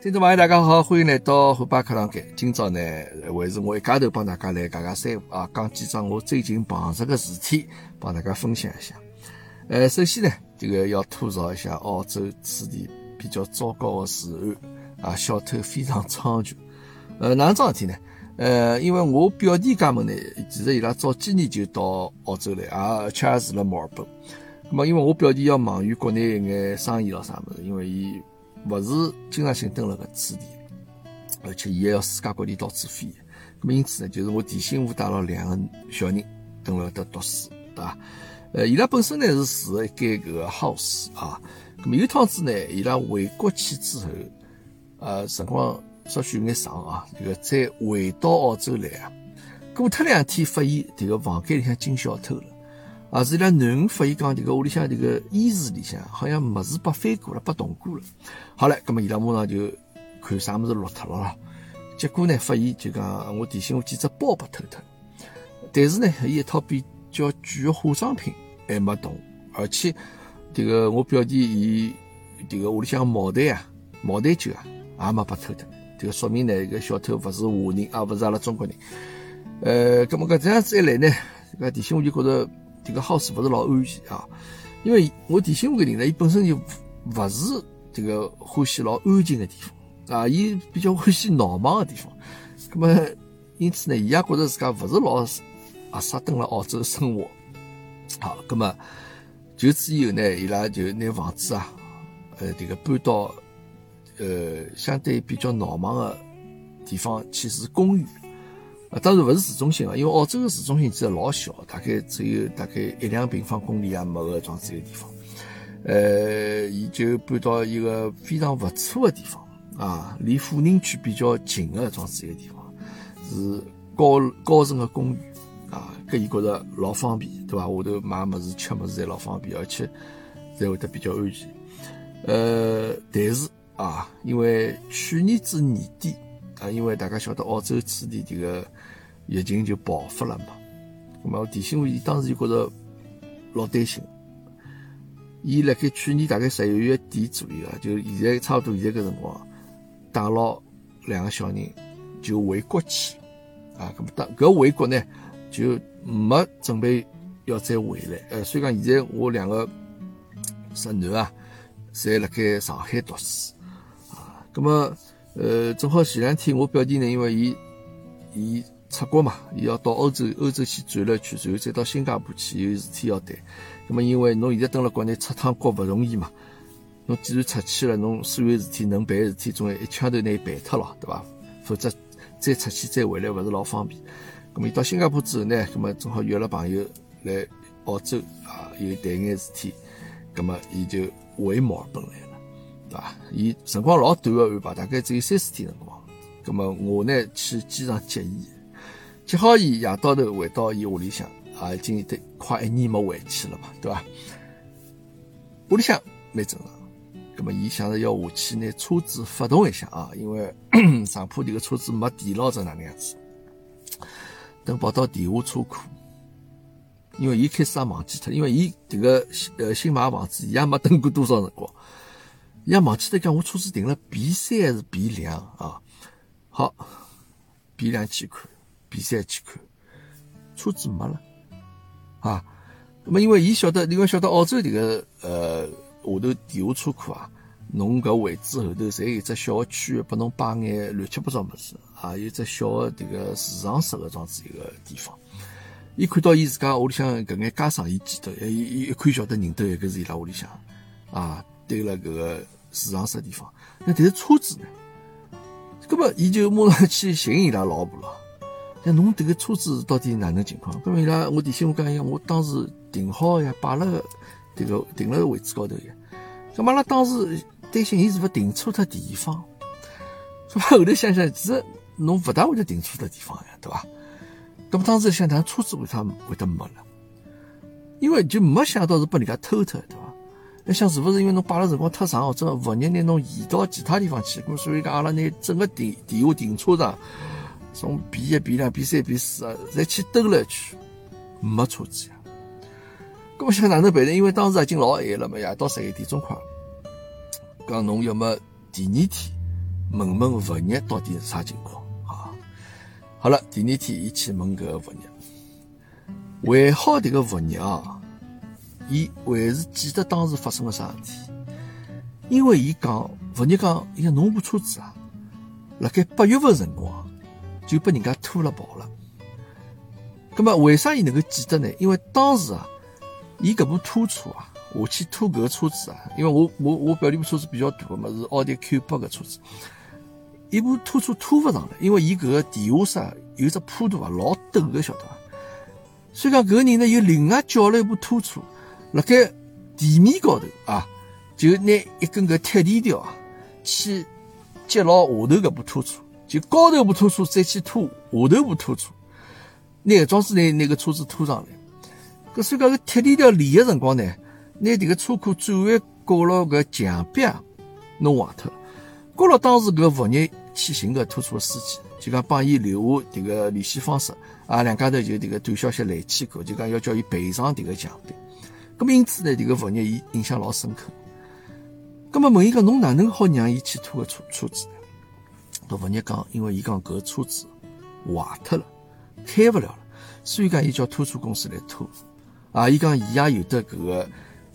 听众朋友，大家好，欢迎来到虎爸课堂间。今朝呢，还是我一家头帮大家来讲讲三啊，讲几桩我最近碰着个事体，帮大家分享一下。呃，首先呢，这个要吐槽一下澳洲此地比较糟糕的治安啊，小偷非常猖獗。呃，哪能桩事体呢？呃，因为我表弟家们呢，其实伊拉早几年就到澳洲来，啊，而且也住了墨尔本。那么，因为我表弟要忙于国内一眼生意咯啥么子，因为伊。勿是经常性蹲辣搿此地，而且伊还要世界各地到处飞。咁么因此呢，就是我提醒我带了两个小人蹲辣搿搭读书，对伐？呃，伊拉本身呢是住一间搿个 house 啊。咁么有趟子呢，伊拉回国去之后，呃，辰光稍许有眼长啊，这个再回到澳洲来啊，过脱两天发现迭个房间里向进小偷了。啊，是伊拉囡恩发现讲，迭个屋里向迭个衣橱里向好像物事被翻过了，被动过了。好了，葛么伊拉马上就看啥物事落脱了。结果呢，发现就讲我提醒我几只包被偷脱，但是呢，伊一套比较贵的化妆品还没动，而且迭个我表弟伊迭个屋里向茅台啊、茅台酒啊也没被偷脱。迭个说明呢，搿小偷勿是华人啊，勿是阿拉中国人。呃，葛么搿这样子一来呢，搿提醒我就觉着。这个 house 不是老安全啊，因为我提醒我个人呢，伊本身就不是这个欢喜老安静的地方啊，伊比较欢喜闹忙的地方。那么因此呢，伊也觉得自家不是老啊适登了澳洲生活。好，那么就此以后呢，伊拉就拿房子啊，呃，这个搬到呃相对比较闹忙的地方去住公寓。啊，当然勿是市中心啊，因为澳洲的市中心其实老小，大概只有大概一两平方公里也没个状子一个地方。呃，伊就搬到一个非常勿错的地方啊，离富人区比较近的状子一个地方，是高高层的公寓啊，搿伊觉着老方便，对伐？下头买物事、吃物事侪老方便，而且侪会得比较安全。呃，但是啊，因为去年子年底。啊，因为大家晓得澳洲此地这个疫情就爆发了嘛，那么我提醒我，伊当时就觉着老担心。伊辣盖去年大概十一月底左右啊，就现在差不多现在搿辰光，带牢两个小人就回国去啊。搿么当搿回国呢，就没准备要再回来。呃，所以讲现在我两个侄囡啊，侪辣盖上海读书啊。搿么。呃，正好前两天我表弟呢，因为伊伊出国嘛，伊要到欧洲欧洲去转了一圈，然后再到新加坡去，有事体要谈。那么因为侬现在蹲辣国内出趟国勿容易嘛，侬既然出去了，侬所有事体能办的事体，总归一枪头拿伊办脱了，对伐？否则再出去再回来勿是老方便。那么伊到新加坡之后呢，那么正好约了朋友来澳洲啊，有谈眼事体，那么伊就回墨尔本来了。对伐？伊辰光老短个安排，大概只有三四天辰光。葛么我呢去机场接伊，接好伊夜到头回到伊屋里向，啊，已经得快一年没回去了嘛，对伐？屋里向蛮正常。葛么伊想着要下去拿车子发动一下啊，因为 上坡迭个车子没电了，者哪能样子？等跑到地下车库，因为伊开始也忘记脱，因为伊迭个呃新买房子，伊也没等过多少辰光。也忘记脱讲，我车子停了 B 三还是 B 两啊？好，B 两去看比赛去看，车子没了啊。那么因为伊晓得，因为晓得澳洲迭个呃下头地下车库啊，侬搿位置后头侪有只小个区域，拨侬摆眼乱七八糟物事啊，有只小的迭个储藏室的这样子一个地方。伊看到伊自家屋里向搿眼家商，伊记得，伊伊一看晓得认得一个是伊拉屋里向啊，对了搿个。市场式地方？那但是车子呢？搿么伊就马上去寻伊拉老婆了。那侬迭个车子到底哪能情况？搿么伊拉我提醒我讲一我当时停好呀，摆了个迭个停了个位置高头呀。搿么阿拉当时担心伊是勿停错脱地方。搿么后头想想，其实侬勿大会得停错脱地方呀，对伐？搿么当时想，但车子为啥会得没了？因为就没想到是被人家偷脱，对伐？那想是不是因为侬摆了辰光太长，或者物业拿侬移到其他地方去？咁所以讲阿拉拿整个地地下停车场，从 B 一、B 两、B 三、B 四啊，再去兜了一圈，没车子呀。咁么想哪能办呢？因为当时已经老晚了嘛，夜到十一点钟快。讲侬要么第二天问问物业到底是啥情况啊？好了，第二天伊去问搿个物业，还好迭个物业啊，伊还是记得当时发生了啥事体，因为伊讲物业讲，伊讲侬部车子啊，辣盖八月份辰光就被人家拖了跑了。那么为啥伊能够记得呢？因为当时啊，伊搿部拖车啊，下去拖搿个车子啊，因为我我我表弟部车子比较大个嘛，是奥迪 Q 八个车子，一部拖车拖勿上来，因为伊搿个地下室有只坡度啊，老陡个，晓得伐？所以讲搿个人呢，又另外叫了一部拖车，辣盖地面高头啊，就拿一根搿铁链条啊，去接牢下头搿部拖车，就高头部拖车再去拖下头部拖车。拿装置拿拿个车子拖上来，搿所以讲搿铁链条连个辰光呢，拿迭个车库转弯搞了搿墙壁弄坏脱了。搞了当时搿物业去寻个拖车司机，就讲帮伊留下迭个联系方式，啊，两家头就迭个短消息来去过，就讲要叫伊赔偿迭个墙壁。咁么因此呢，迭个物业伊印象老深刻。咁么问伊讲侬哪能好让伊去拖个车车子呢？搿物业讲，因为伊讲搿车子坏脱了。开不了了，所以讲伊叫拖车公司来拖。啊，伊讲伊也有得搿个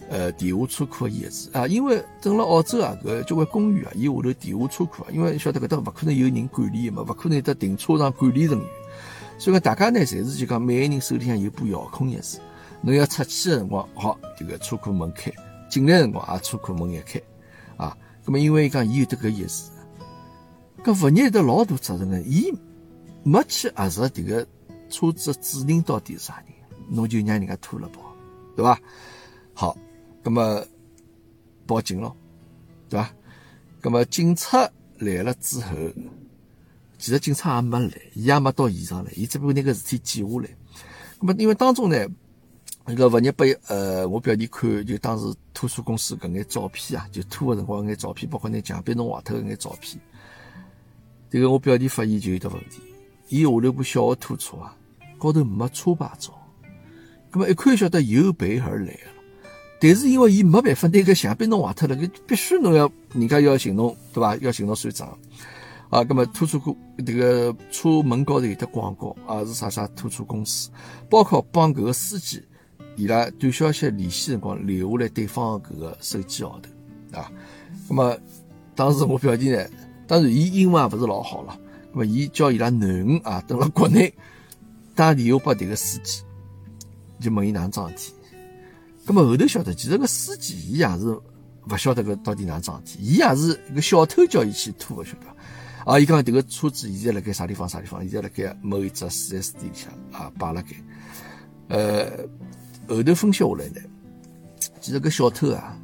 呃地下车库的钥匙啊，因为等了澳洲啊，搿交关公寓啊，伊下头地下车库啊，因为晓得搿搭勿可能有人管理嘛，勿可能有得停车场管理人员，所以讲大家呢，侪是就讲每个人手里向有部遥控钥匙，侬要出去的辰光，好，这个车库门开；进来辰光啊，车库门也开。啊，那么因为伊讲伊有得搿钥匙，搿物业有得老大责任个，伊没去核实迭个。车子的主人到底是啥人？侬就让人家拖了跑，对吧？好，那么报警了，对吧？那么警察来了之后，其实警察也没来，伊也没到现场来，伊只不过拿个事体记下来。那么因为当中呢，那个物业被呃，我表弟看就当时拖车公司搿眼照片啊，就拖个辰光搿眼照片，包括那墙壁弄坏脱搿眼照片，这个我表弟发现就有得问题，伊下头部小的拖车啊。高头没车牌照，那么一看晓得有备而来了。但是因为伊没办法，那个墙壁弄坏脱了，搿必须侬要人家要寻侬，对伐？要寻侬算账啊。那么拖车库这个车门高头有的广告啊，是啥啥拖车公司，包括帮搿个司机伊拉短消息联系辰光留下来对方搿个手机号头啊。那么当时我表弟呢，当然伊英文也勿是老好了，那么伊叫伊拉囡恩啊，等了国内。打电话拨迭个司机，就问伊哪能桩事体。咁么后头晓得，其实个司机伊也是勿晓得个到底哪桩事体，伊也是一个小偷叫伊去拖个，晓得？啊，伊讲迭个车子现在辣盖啥地方？啥地方？现在辣盖某一只四 S 店里向啊，摆辣盖。呃，后头分析下来呢，其实个小偷啊，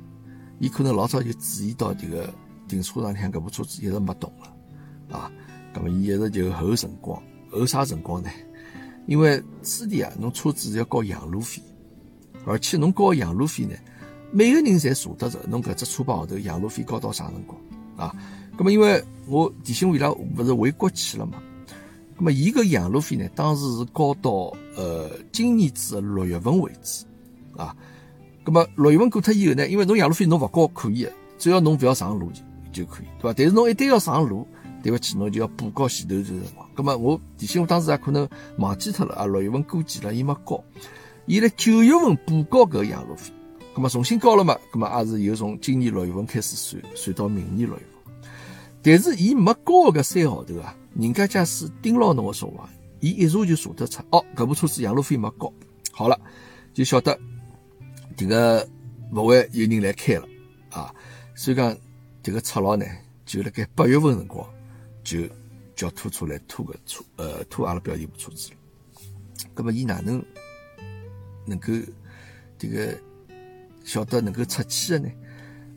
伊可能老早就注意到迭个停车场里向搿部车子一直没动了啊。咁么伊一直就候辰光，候啥辰光呢？因为此地啊，侬车子要交养路费，而且侬交养路费呢，每个人侪查得着，侬搿只车牌号头养路费交到啥辰光啊？咁么因为我提醒伊拉勿是回国去了嘛，咁么伊个养路费呢，当时是交到呃今年子六月份为止啊。咁么六月份过脱以后呢，因为侬养路费侬勿交可以，只要侬勿要上路就就可以，对伐？但是侬一旦要上路，对勿起，侬就要补交前头段辰光。咁么我提醒我当时也可能忘记脱了啊，六月份过期了，伊没交，伊辣九月份补交搿养路费，咁么重新交了嘛，咁么也是又从今年六月份开始算，算到明年六月份。但是伊没交搿三号头啊，人家假使盯牢侬个辰光，伊一查就查得出，哦，搿部车子养路费没交，好了，就晓得迭个勿会有人来开了啊。所以讲迭个赤佬呢，就辣盖八月份辰光就。叫拖车来拖个车，呃，拖阿拉表弟部车子了。那么伊哪能能够这个晓得能够出去的呢？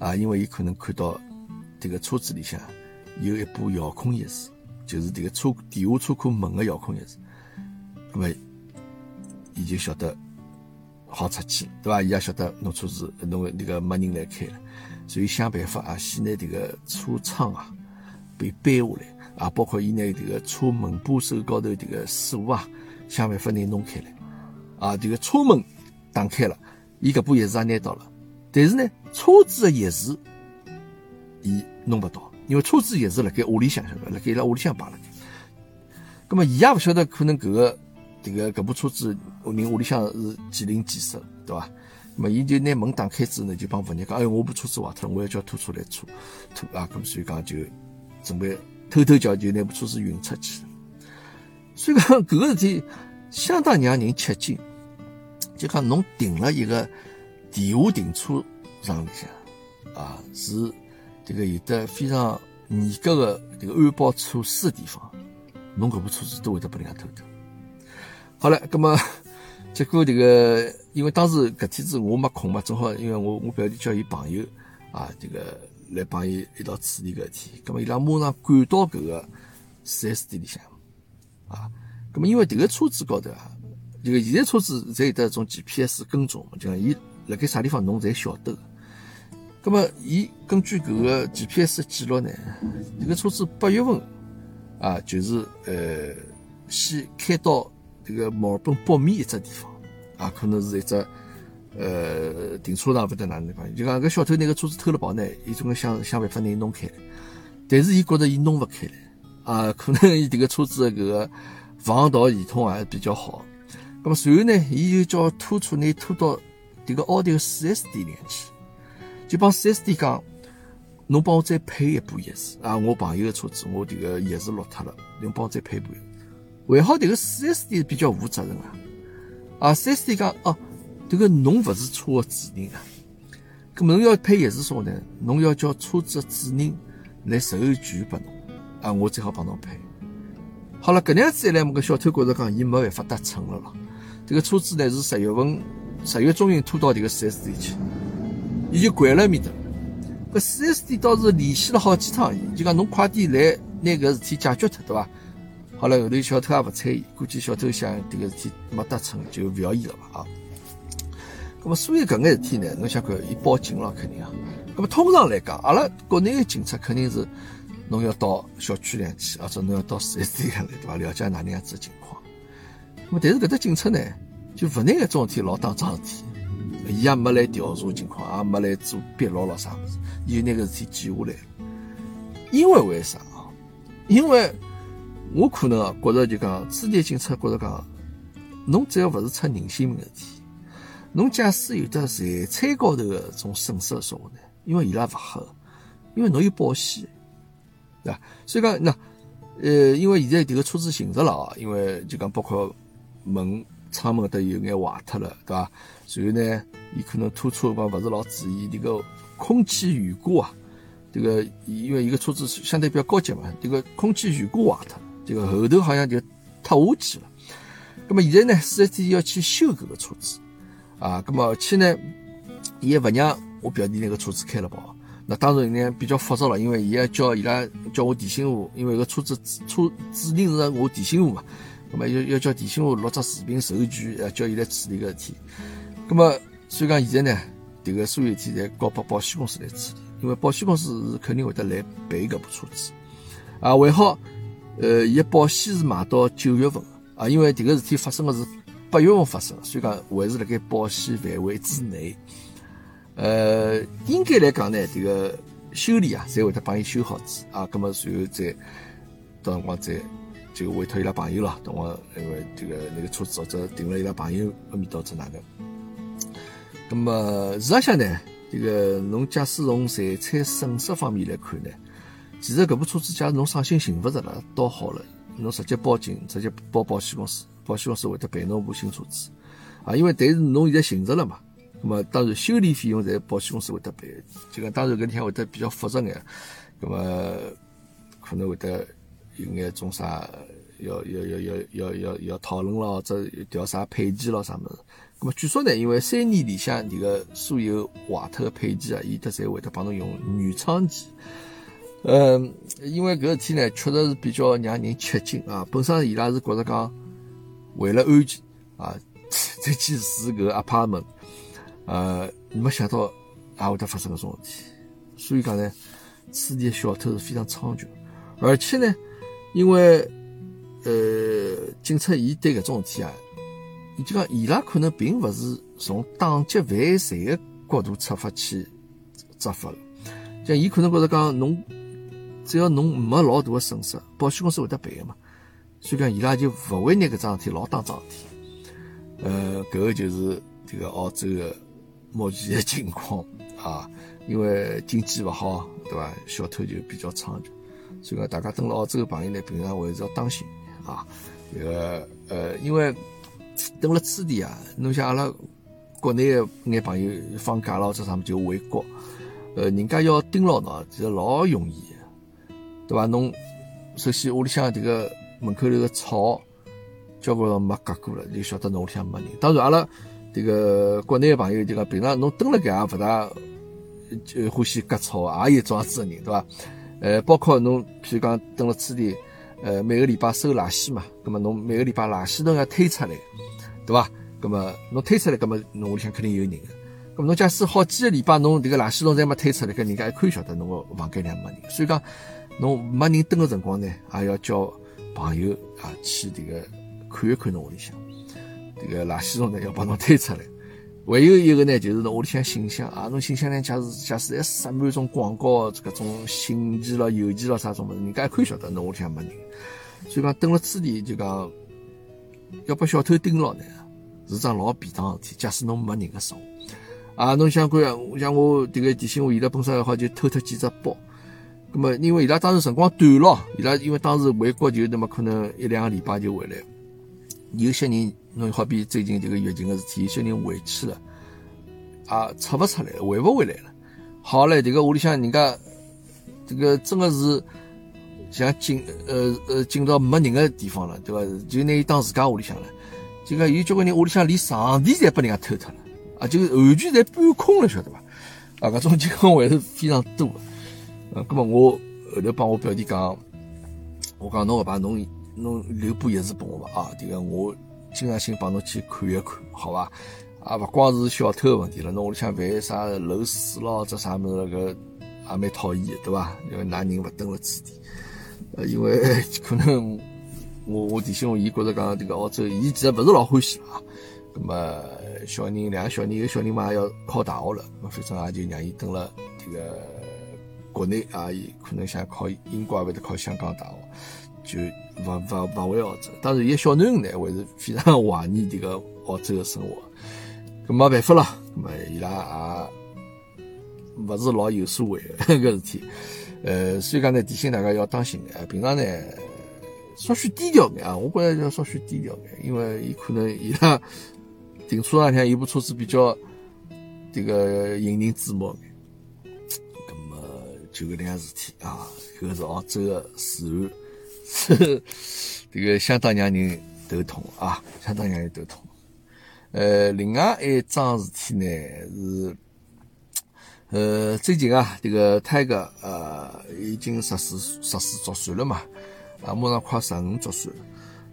啊，因为伊可能看到这个车子里向有一部遥控钥匙，就是这个车地下车库门的遥控钥匙。那么伊就晓得好出去，对吧？伊也晓得侬车子侬那个没人来开了，所以想办法啊，先拿这个车窗啊被掰下来。啊，包括伊拿这个车门把手高头这个锁啊，想办法拿弄开来。啊，这个车门打开了，伊搿把钥匙也拿到了。但是呢，车子的钥匙伊弄不到，因为车子钥匙辣盖屋里向，晓得辣盖伊拉屋里向摆辣盖。咁么伊也勿晓得可能搿个迭个搿部车子人屋里向是几零几室，对伐？咁伊就拿门打开之后呢，就帮物业讲：哎，我部车子坏脱了，我要叫拖车来拖拖啊！咁所以讲就准备偷偷叫就拿部车子运出去。所以讲搿个事体相当让人吃惊，就讲侬停了一个地下停车场里向啊，是这个有的非常严格的这个安保措施的地方，侬搿部车子都会得被人家偷掉。好了，咁么结果迭个。因为当时搿天子我没空嘛，正好因为我我表弟叫伊朋友啊，这个来帮伊一道处理搿事体，葛末伊拉马上赶到搿个四 S 店里向啊，葛末因为迭个车子高头啊，这个现在车子侪有得种 GPS 跟踪嘛，就讲伊辣盖啥地方侬侪晓得。葛末伊根据搿个 GPS 记录呢，这个车子八月份啊，就是呃，先开到这个墨尔本北面一只地方。啊，可能是一只呃停车场，勿得哪能讲，就讲搿小偷拿个车子偷了跑呢，伊总归想想办法拿伊弄开，但是伊觉着伊弄勿开来，啊，可能伊迭个车子的搿个防盗系统还比较好，咁么随后呢，伊就叫拖车拿拖到迭个奥迪个四 S 店里去，就帮四 S 店讲，侬帮我再配一部钥匙啊，我朋友的车子，我迭个钥匙落脱了，侬帮我再配一部，还好迭个四 S 店比较负责任啊。啊，四 S 店讲哦，这个侬勿是车的主人啊，咁侬要配钥匙啥呢？侬要叫车子的主人来授权拨侬，啊，我最好帮侬配。好了，搿样子一来，么个小偷觉着讲，伊没办法得逞了咯。这个车子呢是十月份十月中旬拖到这个四 S 店去，伊就关了面的。搿四 S 店倒是联系了好几趟，就讲侬快点来拿搿事体解决脱，对伐？好了，后头小偷也勿睬伊，估计小偷想迭个事体没得逞，就勿要伊了吧啊。咁么，所以搿眼事体呢，侬想看，伊报警了肯定啊。咁么，通常来讲，阿拉国内的警察肯定是，侬要到小区里去，或者侬要到四 S 店来，对伐？了解哪能样子情况。咁么，但是搿搭警察呢，就勿拿搿种事体老当桩事体，伊也没来调查情况，也没来做笔录了啥物事，伊就拿搿事体记下来了。因为为啥啊？因为。我可能啊，觉着就讲，当地警察觉着讲，侬只要勿是出人性命的事体，侬假使有的财产高头的种损失个说话呢，因为伊拉勿黑，因为侬有保险，对伐？所以讲那呃，因为现在迭个车子寻着了啊，因为就讲包括门窗门搿搭有眼坏脱了，对伐？然后呢，伊可能拖车方勿是老注意，迭个空气悬挂啊，这个因为一个车子相对比较高级嘛，这个空气悬挂坏脱。这个后头好像就塌下去了，那么现在呢，四 S 店要去修搿个车子。啊，那么而且呢，伊也勿让我表弟那个车子开了跑，那当然呢比较复杂了，因为伊要叫伊拉叫我提醒我，因为搿车子车指定是我提醒我嘛，那么要要叫提醒我录只视频授权，呃，叫伊来处理个事体，那么所以讲现在呢，这个所有事体侪交拨保险公司来处理，因为保险公司是肯定会得来赔搿部车子。啊，还好。呃，伊个保险是买到九月份啊，因为迭个事体发生的是八月份发生，所以讲还是辣盖保险范围之内。呃，应该来讲呢，这个修理啊，才会得帮伊修好子啊，咁么随后再到辰光再就委托伊拉朋友咯，等我因为这个那个车子或者停了伊拉朋友埃面到者哪能？咁么实际上呢，这个侬假使从财产损失方面来看呢？其实搿部车子，假如侬伤心寻勿着了，倒好了，侬直接报警，直接报保险公司，保险公司会得赔侬部新车子啊。因为但是侬现在寻着了嘛，那么当然修理费用在保险公司会得赔。就讲当然搿里向会得比较复杂眼，那么可能会得有眼种啥要要要要要要要讨论咯，或者调啥配件咯啥物事。那么据说呢，因为三年里向迭个所有坏脱个配件啊，伊得侪会得帮侬用原厂件。嗯，因为搿事体呢，确实是比较让人吃惊啊。本身伊拉是觉着讲，为了安全啊，再去住搿个阿帕门呃，没想到也会得发生搿种事体。所以讲呢，此地小偷是非常猖獗，而且呢，因为呃，警察伊对搿种事体啊，伊就讲伊拉可能并勿是从打击犯罪的角度出发去执法了，像伊可能觉着讲侬。只要侬没老大个损失，保险公司会得赔个嘛。所以讲，伊拉就勿会拿搿桩事体老当桩事体。呃，搿个就是这个澳洲个目前的情况啊。因为经济勿好，对伐？小偷就比较猖獗。所以讲，大家登了澳洲个朋友呢，平常还是要当心啊。这个呃，因为登了此地啊，侬像阿拉国内个眼朋友放假咯，这上面就回国。呃，人家要盯牢侬，其实老容易，对伐？侬首先屋里向这个门口头个草，交关辰没割过了，就晓得侬屋里向没人。当然，阿拉这个国内个朋友就讲，平常侬蹲辣搿也勿大就欢喜割草，也有种样子个人，对伐？呃，包括侬，譬如讲蹲辣此地，呃，每个礼拜收垃圾嘛，葛么侬每个礼拜垃圾桶要推出来，对伐？葛么侬推出来，葛么侬屋里向肯定有人。咁侬假使好几个礼拜，侬迭个垃圾桶侪没推出来，搿人家一看晓得侬个房间里没人。所以讲，侬没人蹲个辰光呢，也要叫朋友啊去迭个看一看侬屋里向。迭个垃圾桶呢要帮侬推出来。还有一个呢，就是侬屋里向信箱啊，侬信箱里假使假使还塞满种广告，这种信件咯、邮件咯啥种物事，人家一看晓得侬屋里向没人。所以讲，蹲了此地就讲要把小偷盯牢呢，是桩老便当事体。假使侬没人个时候。啊，侬想看，像我这个提醒我，伊拉本身还好就偷脱几只包。那么，因为伊拉当时辰光短咯，伊拉因为当时回国就那么可能一两个礼拜就回来。有些人，侬好比最近这个疫情的事体，有些人回去了，啊，出不出来，回不回来了。好嘞，这个屋里向人家，这个真的是像进呃呃进到没人的地方了，对吧？就拿伊当自家屋里向了。就讲有交关人屋里向连床垫侪被人家偷脱了。啊，就完全在搬空了，晓得伐？啊，搿种情况还是非常多的。呃，葛末我后头帮我表弟讲，我讲侬搿把侬侬留把钥匙拨我伐？啊，迭个我经常性帮侬去看一看，好伐？啊，勿光是小偷个问题了，侬屋里向万一啥漏水咯，这啥物事搿也蛮讨厌的，对伐？因为㑚人勿蹲辣此地，呃，因为 可能我我弟兄伊觉着讲迭个澳洲，伊其实勿是老欢喜啊。葛末小人两个小人，一个小人嘛也要考大学了，那反正也就让伊蹲了这个国内啊，伊可能想考英国或者考香港大学，就勿勿勿回澳洲。当然，伊小囡恩呢，还是非常怀念这个澳洲的生活。搿没办法了，咁么伊拉也勿是老有所谓个 事体。呃，所以讲呢，提醒大家要当心眼，平常呢稍许低调眼啊，我觉着要稍许低调眼，因为伊可能伊拉。停车场里向有部车子比较这个引人注目，就搿两事体啊，搿是澳洲的治安，是这个相当让人头痛啊，相当让人头痛。呃，另外一桩事体呢是，呃，最近啊，这个泰哥呃已经十四十四周岁了嘛，啊，马上快十五周岁了，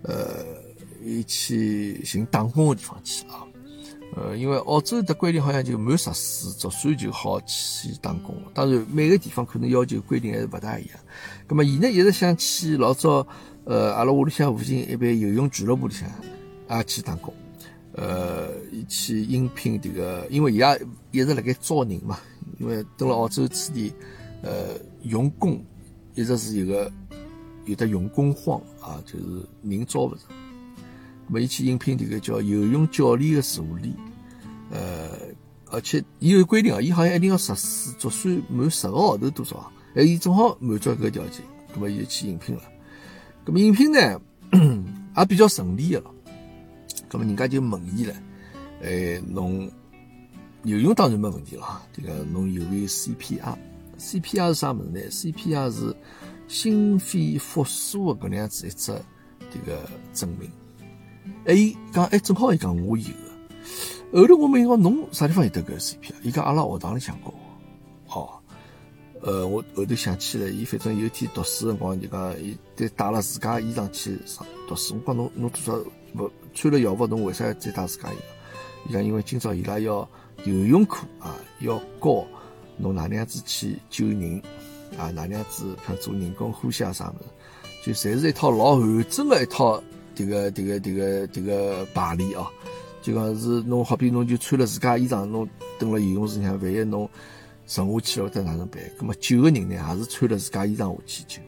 呃，伊去寻打工的地方去啊。呃，因为澳洲的规定好像就满十四周岁就好去打工，当然每个地方可能要求规定还是不大一样。那么伊呢一直想去老早，呃，阿拉屋里向附近一般游泳俱乐部里向也去打工，呃，去应聘这个，因为伊拉一直辣盖招人嘛，因为到了澳洲此地，呃，用工一直是有个有的用工荒啊，就是人招不着。么伊去应聘这个叫游泳教练的助理，呃，而且伊有规定啊，伊好像一定要十四周岁满十个号头多少啊，哎，伊正好满足搿个条件，葛么伊就去应聘了。葛么应聘呢 也比较顺利的了，葛么人家就问伊了，哎，侬游泳当然没问题了，这个侬有没有 CPR？CPR 是啥物事呢？CPR 是心肺复苏的搿能样子一只这个证明。哎，伊讲哎，正好伊讲我有个，后头我问伊讲侬啥地方有得搿 CP 啊伊讲阿拉学堂里向教。哦，呃，我后头想起来，伊反正有一天读书辰光就讲，伊得带了自家衣裳去上读书。我讲侬侬多少勿穿了校服，侬为啥要再带自家衣裳？伊讲因为今朝伊拉要游泳课啊，要教侬哪能样子去救人啊，哪能样子像做人工呼吸啊啥物事，就侪是一套老完整的一套。这个这个这个这个排练哦，就讲是侬好比侬就穿了自家衣裳，侬蹲了游泳池里，万一侬沉下去了，得哪能办？咁么救个人呢，也是穿了自家衣裳下去救。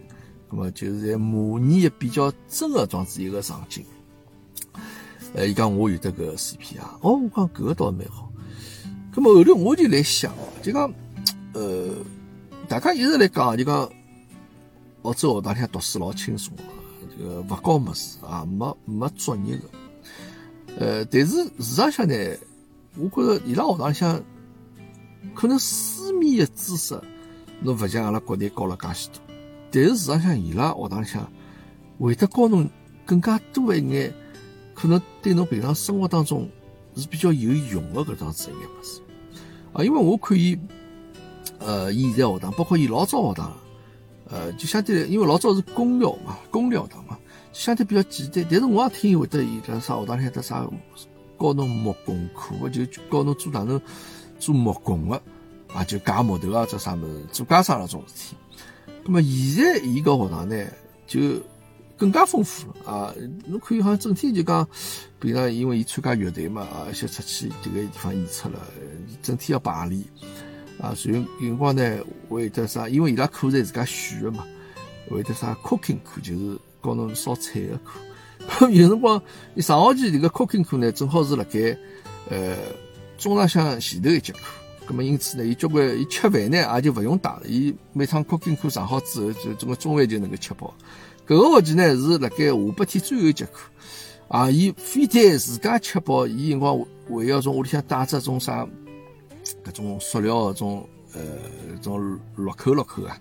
咁么就是在模拟比较真个装置一个场景。呃，伊讲我有得个视频啊哦，我讲搿个倒蛮好。咁么后头我就来想哦，就讲，呃，大家一直来讲，就讲澳洲学堂里向读书老轻松个，这个勿教么事啊，没没作业个。呃，但是事实上呢，我觉着伊拉学堂里向可能书面的知识，侬勿像阿拉国内教了介许多。但是事实上，伊拉学堂里向会得教侬更加多一眼，可能对侬平常生活当中是比较有用的搿桩子一眼物事。啊，因为我看伊，呃，伊现在学堂，包括伊老早学堂，呃，就相对来，因为老早是公校嘛，公立学堂嘛，相对比较简单。但是我也听会得伊个啥学堂里向得啥教侬木工课，就教侬做哪能做木工的，啊，就架木头啊，做啥物事，做家商那种事体。那么现在伊个学堂呢，就更加丰富了啊！侬可以好像整天就讲，平常因为伊参加乐队嘛啊，先出去迭个地方演出了，整天要排练啊。所以有辰光呢，会得啥？因为伊拉课侪自家选的嘛，会得啥 cooking 课，就是教侬烧菜的课。有辰光，你上学期迭个 cooking 课呢，正好是辣盖呃中浪向前头一节课。那么，因此呢，伊交关伊吃饭呢，也就勿用带了。伊每趟 cooking 课上好之后，就整个中饭就能够吃饱。搿个学期呢，是辣盖下半天最后一节课，啊，伊非得自家吃饱。伊辰光还要从屋里向带只种啥，搿种塑料个种呃种落口落口啊，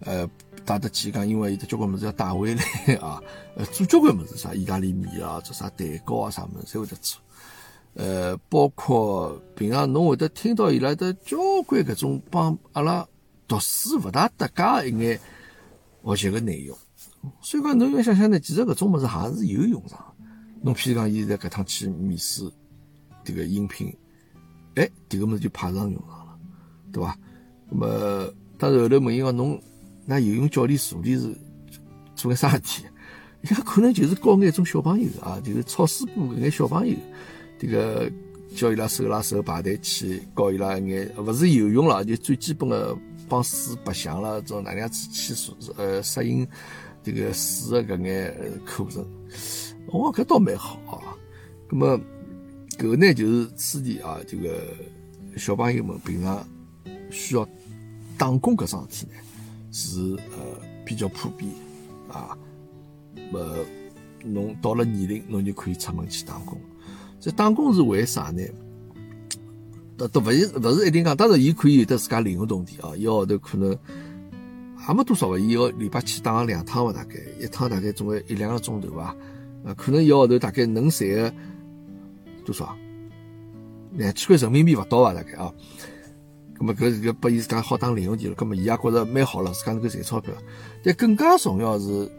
呃，带得去讲，因为有的交关物事要带回来 啊，呃，做交关物事啥意大利面啊，做啥蛋糕啊啥物事，侪会得做。呃，包括平常侬会得听到伊拉的交关搿种帮阿拉读书勿大搭界一眼学习个内容，所以讲侬要想想呢，其实搿种物事还是有用场。侬譬如讲，现在搿趟去面试迭个应聘，哎，迭个物事就派上用场了，对伐？那么当然后头问伊讲侬那游泳教练助理是做个啥事体？伊讲可能就是教眼种小朋友啊，就是草书部搿眼小朋友。这个叫伊拉手拉手排队去教伊拉一眼，勿是游泳了，就最基本的帮水白相了，种哪样子去适呃适应这个水的搿眼课程。我讲搿倒蛮好啊。那么搿呢就是此地啊，这个小朋友们平常需要打工搿桩事体呢，是呃比较普遍啊。呃，侬到了年龄，侬就可以出门去打工。这打工是为啥呢？都都勿是勿是一定讲，当然伊可以有得自家灵活动地啊，一号头可能还没多少伐，一个礼拜去打两趟伐，大概一趟大概总归一两个钟头伐，呃，可能一号头大概能赚个多少？两千块人民币勿到伐，大概啊。咁么搿个拨伊自家好当零用钱了，咁么伊也觉着蛮好了，自家能够赚钞票。但更加重要是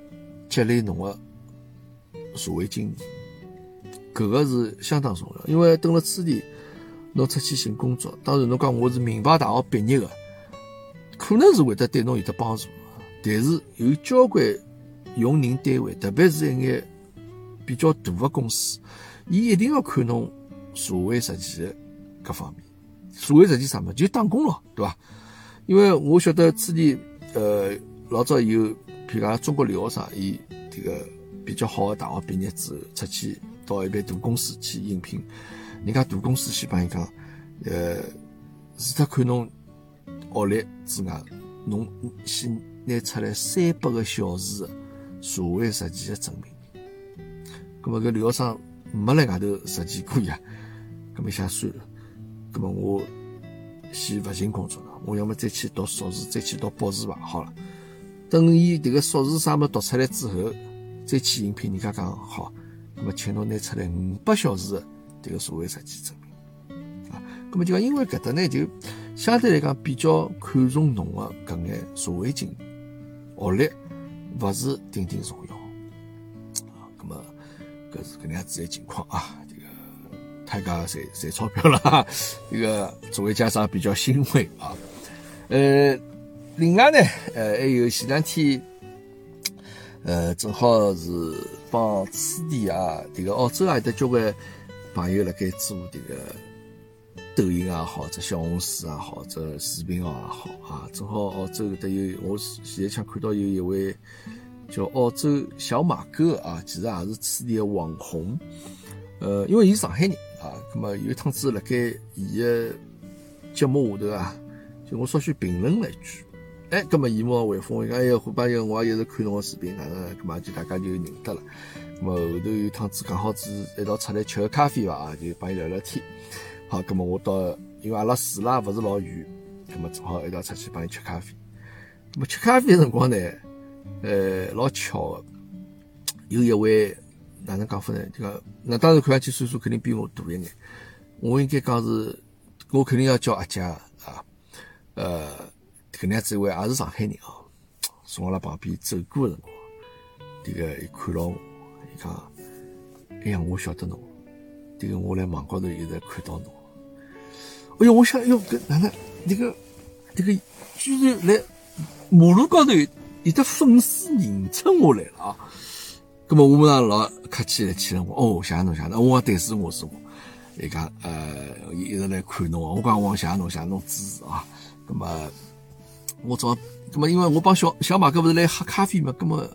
积累侬个社会经验。搿个是相当重要，因为等了此地，侬出去寻工作，当然侬讲我是名牌大学毕业的，可能是会得对侬有得帮助，但是有交关用人单位，特别是一眼比较大的公司，伊一定要看侬社会实际各方面。社会实际啥么？就打工咯，对伐？因为我晓得此地，呃，老早有，譬如讲中国留学生，伊这个比较好的大学毕业之后出去。到一般大公司去应聘，人家大公司去帮伊讲，呃，除脱看侬学历之外，侬先拿出来三百个小时社会实践的证明。咁么搿留学生没来外头实践过呀，咁么想算了，咁么我先勿寻工作了，我要么再去读硕士，再去读博士吧。好了，等伊迭个硕士啥么读出来之后，再去应聘，人家讲好。那么，请侬拿出来五百小时的这个社会实践证明啊。那么就讲，因为搿搭呢，就相对来讲比较看重侬的搿眼社会经验、学历，勿是顶顶重要。搿是搿能样子的情况啊。这个太家赚赚钞票了，这个作为家长比较欣慰啊。呃，另外呢，呃，还有前两天。呃，正好是帮此地啊，这个澳洲啊，有交关朋友辣盖做这个抖音也好，只小红书也好，只视频号也好啊，正好澳洲有得有，我现在想看到有一位叫澳洲小马哥啊，其实也是此地的网红。呃，因为伊是上海人啊，那么有一趟子辣盖伊个节目下头啊，就我稍许评论了一句，哎，那么伊莫回复我讲，哎呀，伙伴友，我也一直看侬个视频，哪能，那么就大家就认得了。那么后头有一趟子刚好是一道出来吃个咖啡伐，啊，就帮伊聊聊天。好，那么我到，因为阿拉住啦勿是老远，那么正好一道出去帮伊吃咖啡。那么吃咖啡的辰光呢，呃，老巧个，有一位。哪能讲法呢？这个那当然看上去岁数肯定比我大一眼，我应该讲是，我肯定要叫阿姐啊，呃，搿能样子一位也是上海人啊，从阿拉旁边走过的辰光，这个一看到我，伊讲，哎呀，我晓得侬，这个我辣网高头一直看到侬，哎哟，我想，哎哟，搿哪能，这个，这个居然辣马路高头有的粉丝认出我来了啊！咁么我马上老客气来气了我，哦，谢谢侬，谢谢侬，我讲对是我是我，伊讲呃，伊一直来看侬，我讲我谢谢侬，谢谢侬支持啊。咁么我早，咁么因为我帮小小马哥不是来喝咖啡嘛，咁么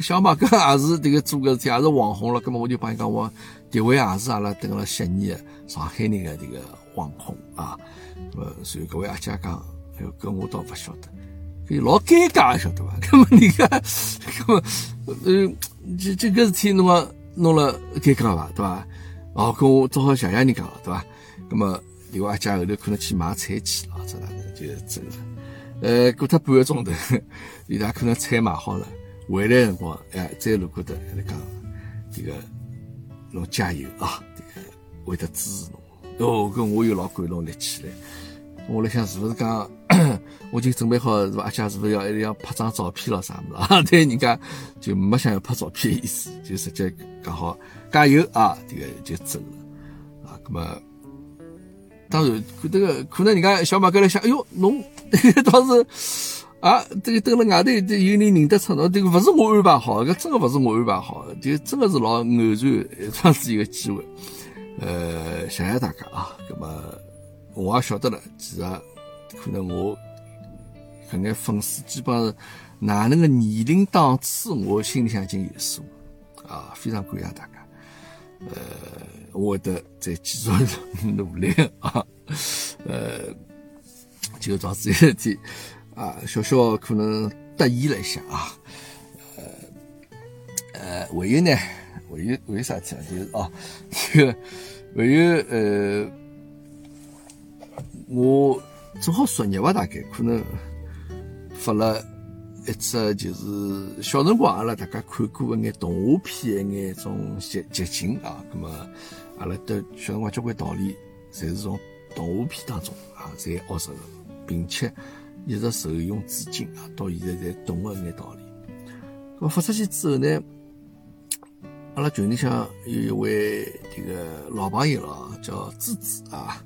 小马哥 也是这个做个事体，也是网红了，咁么我就帮伊讲我，这位也是阿拉等了十年的上海人的这个网红啊。咁么所以各位阿姐讲，哎呦，搿我倒不晓得，搿老尴尬，晓得伐？咁么你看，那么呃。这这个事体弄个弄了尴尬伐，对伐？哦，跟我只好谢谢人讲了，对伐？那么另外一家后头可能去买菜去了，这哪能就走了？呃，过脱半个钟头，伊拉可能菜买好了，回来辰光，哎，再路过头还在讲，这个侬加油啊，这个会得支持侬。哦，跟我又老感动，立起来。我来想，是不是讲？我就准备好，是吧？阿姐是不是要一定要拍张照片了啥么子啊？对，人家就没想要拍照片的意思，就直接讲好加油啊，这个就走了啊。那么当然，这个可能人家小马哥来想，哎哟，侬 倒是啊，这个登了外头有人认得出侬，这个不是我安排好，搿真的不是我安排好，就真的是老偶然这样子一个机会。呃，谢谢大家啊。那么我也晓得了，其实可能我。搿眼粉丝基本上是哪能个年龄档次，我心里向已经有数啊！非常感谢大家，呃，我会得再继续努力啊，呃，就到这一天啊，小小可能得意了一下啊，呃呃，还有呢，还有还有啥体啊？就是哦，这个还有呃，我正好十日吧，大概可能。发了一只就是小辰光阿拉大家看过一眼动画片，一眼种剧剧情啊。那么阿拉的小辰光交关道理，侪是从动画片当中啊侪学着的，并且一直受用至今啊，到现在才懂个眼道理。那么发出去之后呢，阿拉群里向有一位这个老朋友了，叫芝芝啊。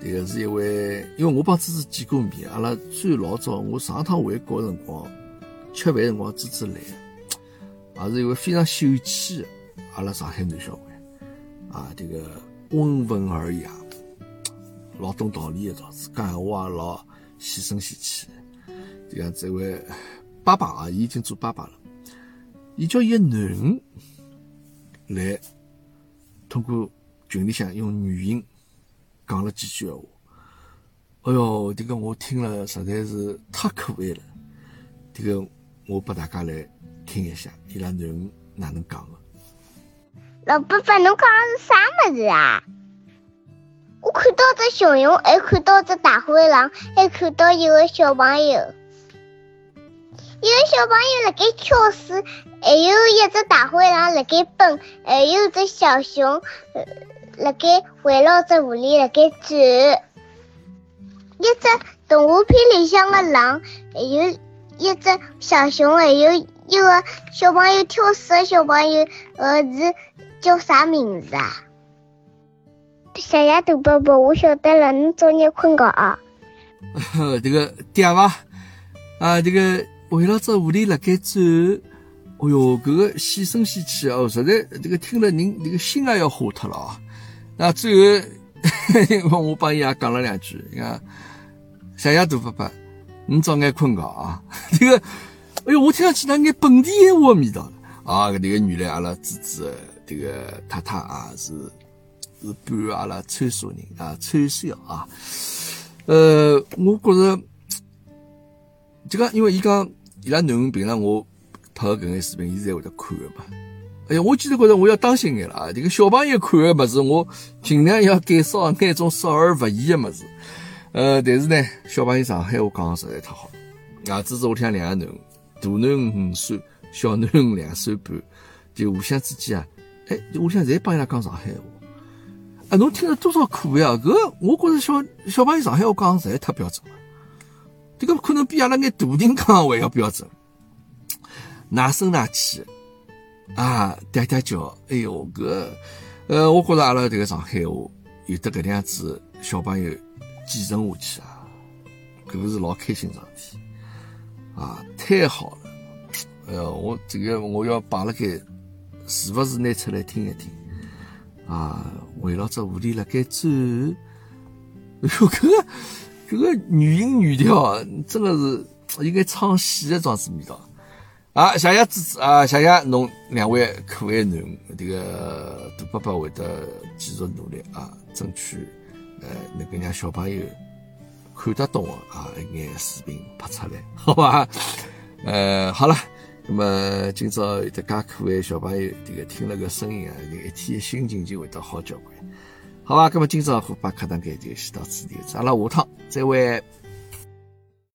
这个是一位，因为我帮芝芝见过面，阿拉最老早我上趟回国辰光吃饭辰光，芝芝来，也是一位非常秀气的阿拉上海男小孩，啊，这个温文尔雅，老懂道理的倒是，讲闲话也老细声细气。这样子一位爸爸啊，伊已经做爸爸了，伊叫伊个囡恩来通过群里向用语音。讲了几句闲话，哎哟，这个我听了实在是太可爱了。这个我拨大家来听一下，伊拉囡恩哪能讲的？老爸爸，侬讲的是啥么子啊？我看到只熊熊，还看到只大灰狼，还看到一个小朋友，一个小朋友辣盖跳水，还有一只大灰狼辣盖蹦，还有只小熊。辣盖围绕着狐狸辣盖转，一只动画片里向的狼，还有一只小熊，还有一个小朋友跳水的小朋友，呃，是叫啥名字啊？谢谢大宝宝，我晓得了，你早点困觉啊。这个对伐？啊，这个围绕着狐狸辣盖转，哎哟，搿个细声细气哦，实在这个听了人这个心也要化脱了啊。那最后，因 为我帮伊也讲了两句，伊讲谢谢大伯伯，你早眼困觉啊。这个，哎哟，我听上去那眼本地闲话味道了啊。这个原来阿拉姊姊这个太太啊，是是半阿拉川沙人啊，川小啊。呃，我觉着，这个因为伊讲伊拉囡恩平常我拍个搿眼视频，伊侪会得看个嘛。哎呀，我记得觉得我要当心眼了啊！这个小朋友看的么子，我尽量要减少眼种少儿不宜的么子。呃，但是呢，小朋友上海话讲的实在太好啊！这是我听两个囡，大囡五岁，小囡两岁半，就互相之间啊，哎，互相侪帮伊拉讲上海话。啊，侬听了多少苦呀？搿我觉着小小朋友上海话讲实在太标准了，这个可能比阿拉眼大人讲还要标准，拿声哪气。啊，嗲嗲叫，哎哟，搿，呃，我觉着阿拉这个上海话有得搿能样子小朋友继承下去啊，搿个是老开心桩事体，啊，太好了，哎哟，我这个我要摆辣盖，时不时拿出来听一听，啊，围绕着狐狸辣盖转，哎哟，搿个搿个女音女调，真的是应该唱戏的桩子味道。啊，谢谢支持啊！谢谢侬两位可爱囡，这个大伯伯会得继续努力啊，争取呃能够让小朋友看得懂的啊一眼视频拍出来，好吧？呃，好了，那么今朝有得介可爱小朋友，这个听了个声音啊，一天的心情就会得好交关，好吧？那么今朝虎爸课堂间就先到此地，阿拉下趟再会。